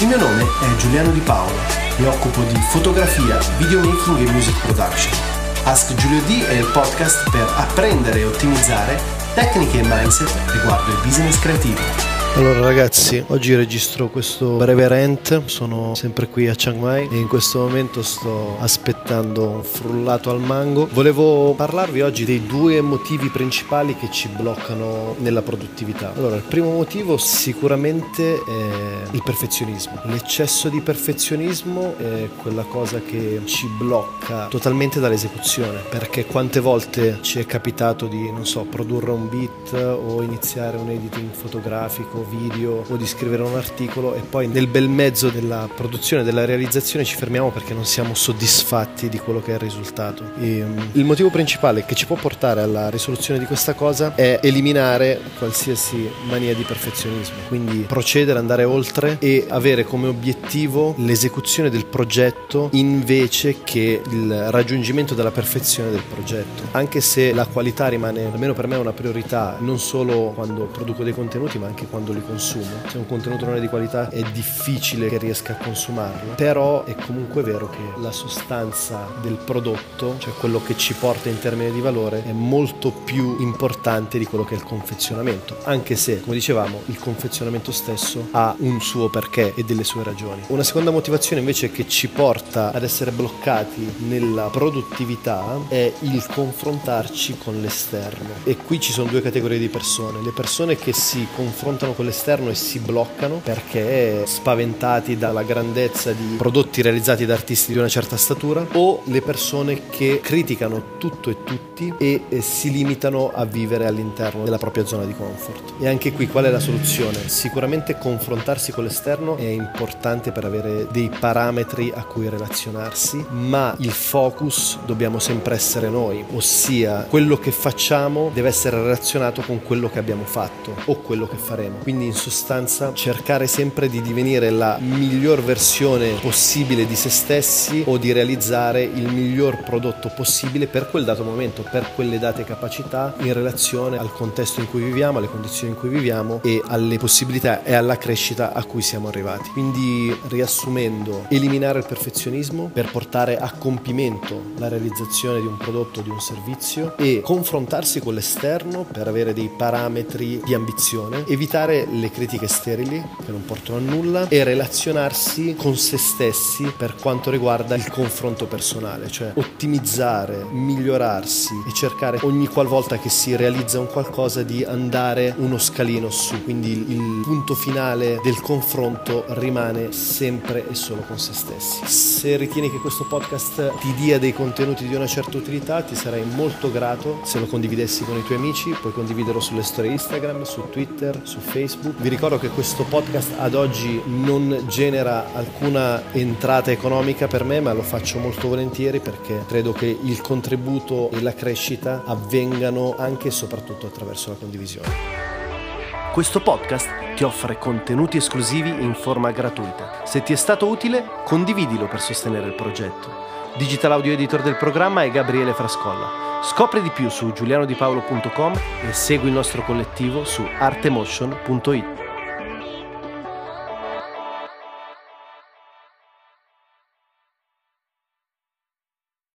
Il mio nome è Giuliano Di Paolo, mi occupo di fotografia, videomaking e music production. Ask Giulio D è il podcast per apprendere e ottimizzare tecniche e mindset riguardo i business creativi. Allora ragazzi, oggi registro questo breve rant, sono sempre qui a Chiang Mai e in questo momento sto aspettando un frullato al mango. Volevo parlarvi oggi dei due motivi principali che ci bloccano nella produttività. Allora, il primo motivo sicuramente è il perfezionismo. L'eccesso di perfezionismo è quella cosa che ci blocca totalmente dall'esecuzione, perché quante volte ci è capitato di, non so, produrre un beat o iniziare un editing fotografico video o di scrivere un articolo e poi nel bel mezzo della produzione, della realizzazione ci fermiamo perché non siamo soddisfatti di quello che è il risultato. E, um, il motivo principale che ci può portare alla risoluzione di questa cosa è eliminare qualsiasi mania di perfezionismo, quindi procedere, andare oltre e avere come obiettivo l'esecuzione del progetto invece che il raggiungimento della perfezione del progetto. Anche se la qualità rimane, almeno per me, una priorità non solo quando produco dei contenuti, ma anche quando quando li consumo. Se un contenuto non è di qualità è difficile che riesca a consumarlo, però è comunque vero che la sostanza del prodotto, cioè quello che ci porta in termini di valore, è molto più importante di quello che è il confezionamento, anche se, come dicevamo, il confezionamento stesso ha un suo perché e delle sue ragioni. Una seconda motivazione invece che ci porta ad essere bloccati nella produttività è il confrontarci con l'esterno. E qui ci sono due categorie di persone, le persone che si confrontano con l'esterno e si bloccano perché spaventati dalla grandezza di prodotti realizzati da artisti di una certa statura o le persone che criticano tutto e tutti e si limitano a vivere all'interno della propria zona di comfort. E anche qui qual è la soluzione? Sicuramente confrontarsi con l'esterno è importante per avere dei parametri a cui relazionarsi, ma il focus dobbiamo sempre essere noi, ossia quello che facciamo deve essere relazionato con quello che abbiamo fatto o quello che faremo quindi in sostanza cercare sempre di divenire la miglior versione possibile di se stessi o di realizzare il miglior prodotto possibile per quel dato momento, per quelle date capacità in relazione al contesto in cui viviamo, alle condizioni in cui viviamo e alle possibilità e alla crescita a cui siamo arrivati. Quindi riassumendo, eliminare il perfezionismo per portare a compimento la realizzazione di un prodotto o di un servizio e confrontarsi con l'esterno per avere dei parametri di ambizione, le critiche sterili che non portano a nulla e relazionarsi con se stessi per quanto riguarda il confronto personale, cioè ottimizzare, migliorarsi e cercare ogni qualvolta che si realizza un qualcosa di andare uno scalino su, quindi il punto finale del confronto rimane sempre e solo con se stessi. Se ritieni che questo podcast ti dia dei contenuti di una certa utilità, ti sarei molto grato se lo condividessi con i tuoi amici, puoi condividerlo sulle storie Instagram, su Twitter, su Facebook Facebook. Vi ricordo che questo podcast ad oggi non genera alcuna entrata economica per me, ma lo faccio molto volentieri perché credo che il contributo e la crescita avvengano anche e soprattutto attraverso la condivisione. Questo podcast ti offre contenuti esclusivi in forma gratuita. Se ti è stato utile, condividilo per sostenere il progetto. Digital audio editor del programma è Gabriele Frascolla. Scopri di più su giulianodipaolo.com e segui il nostro collettivo su artemotion.it.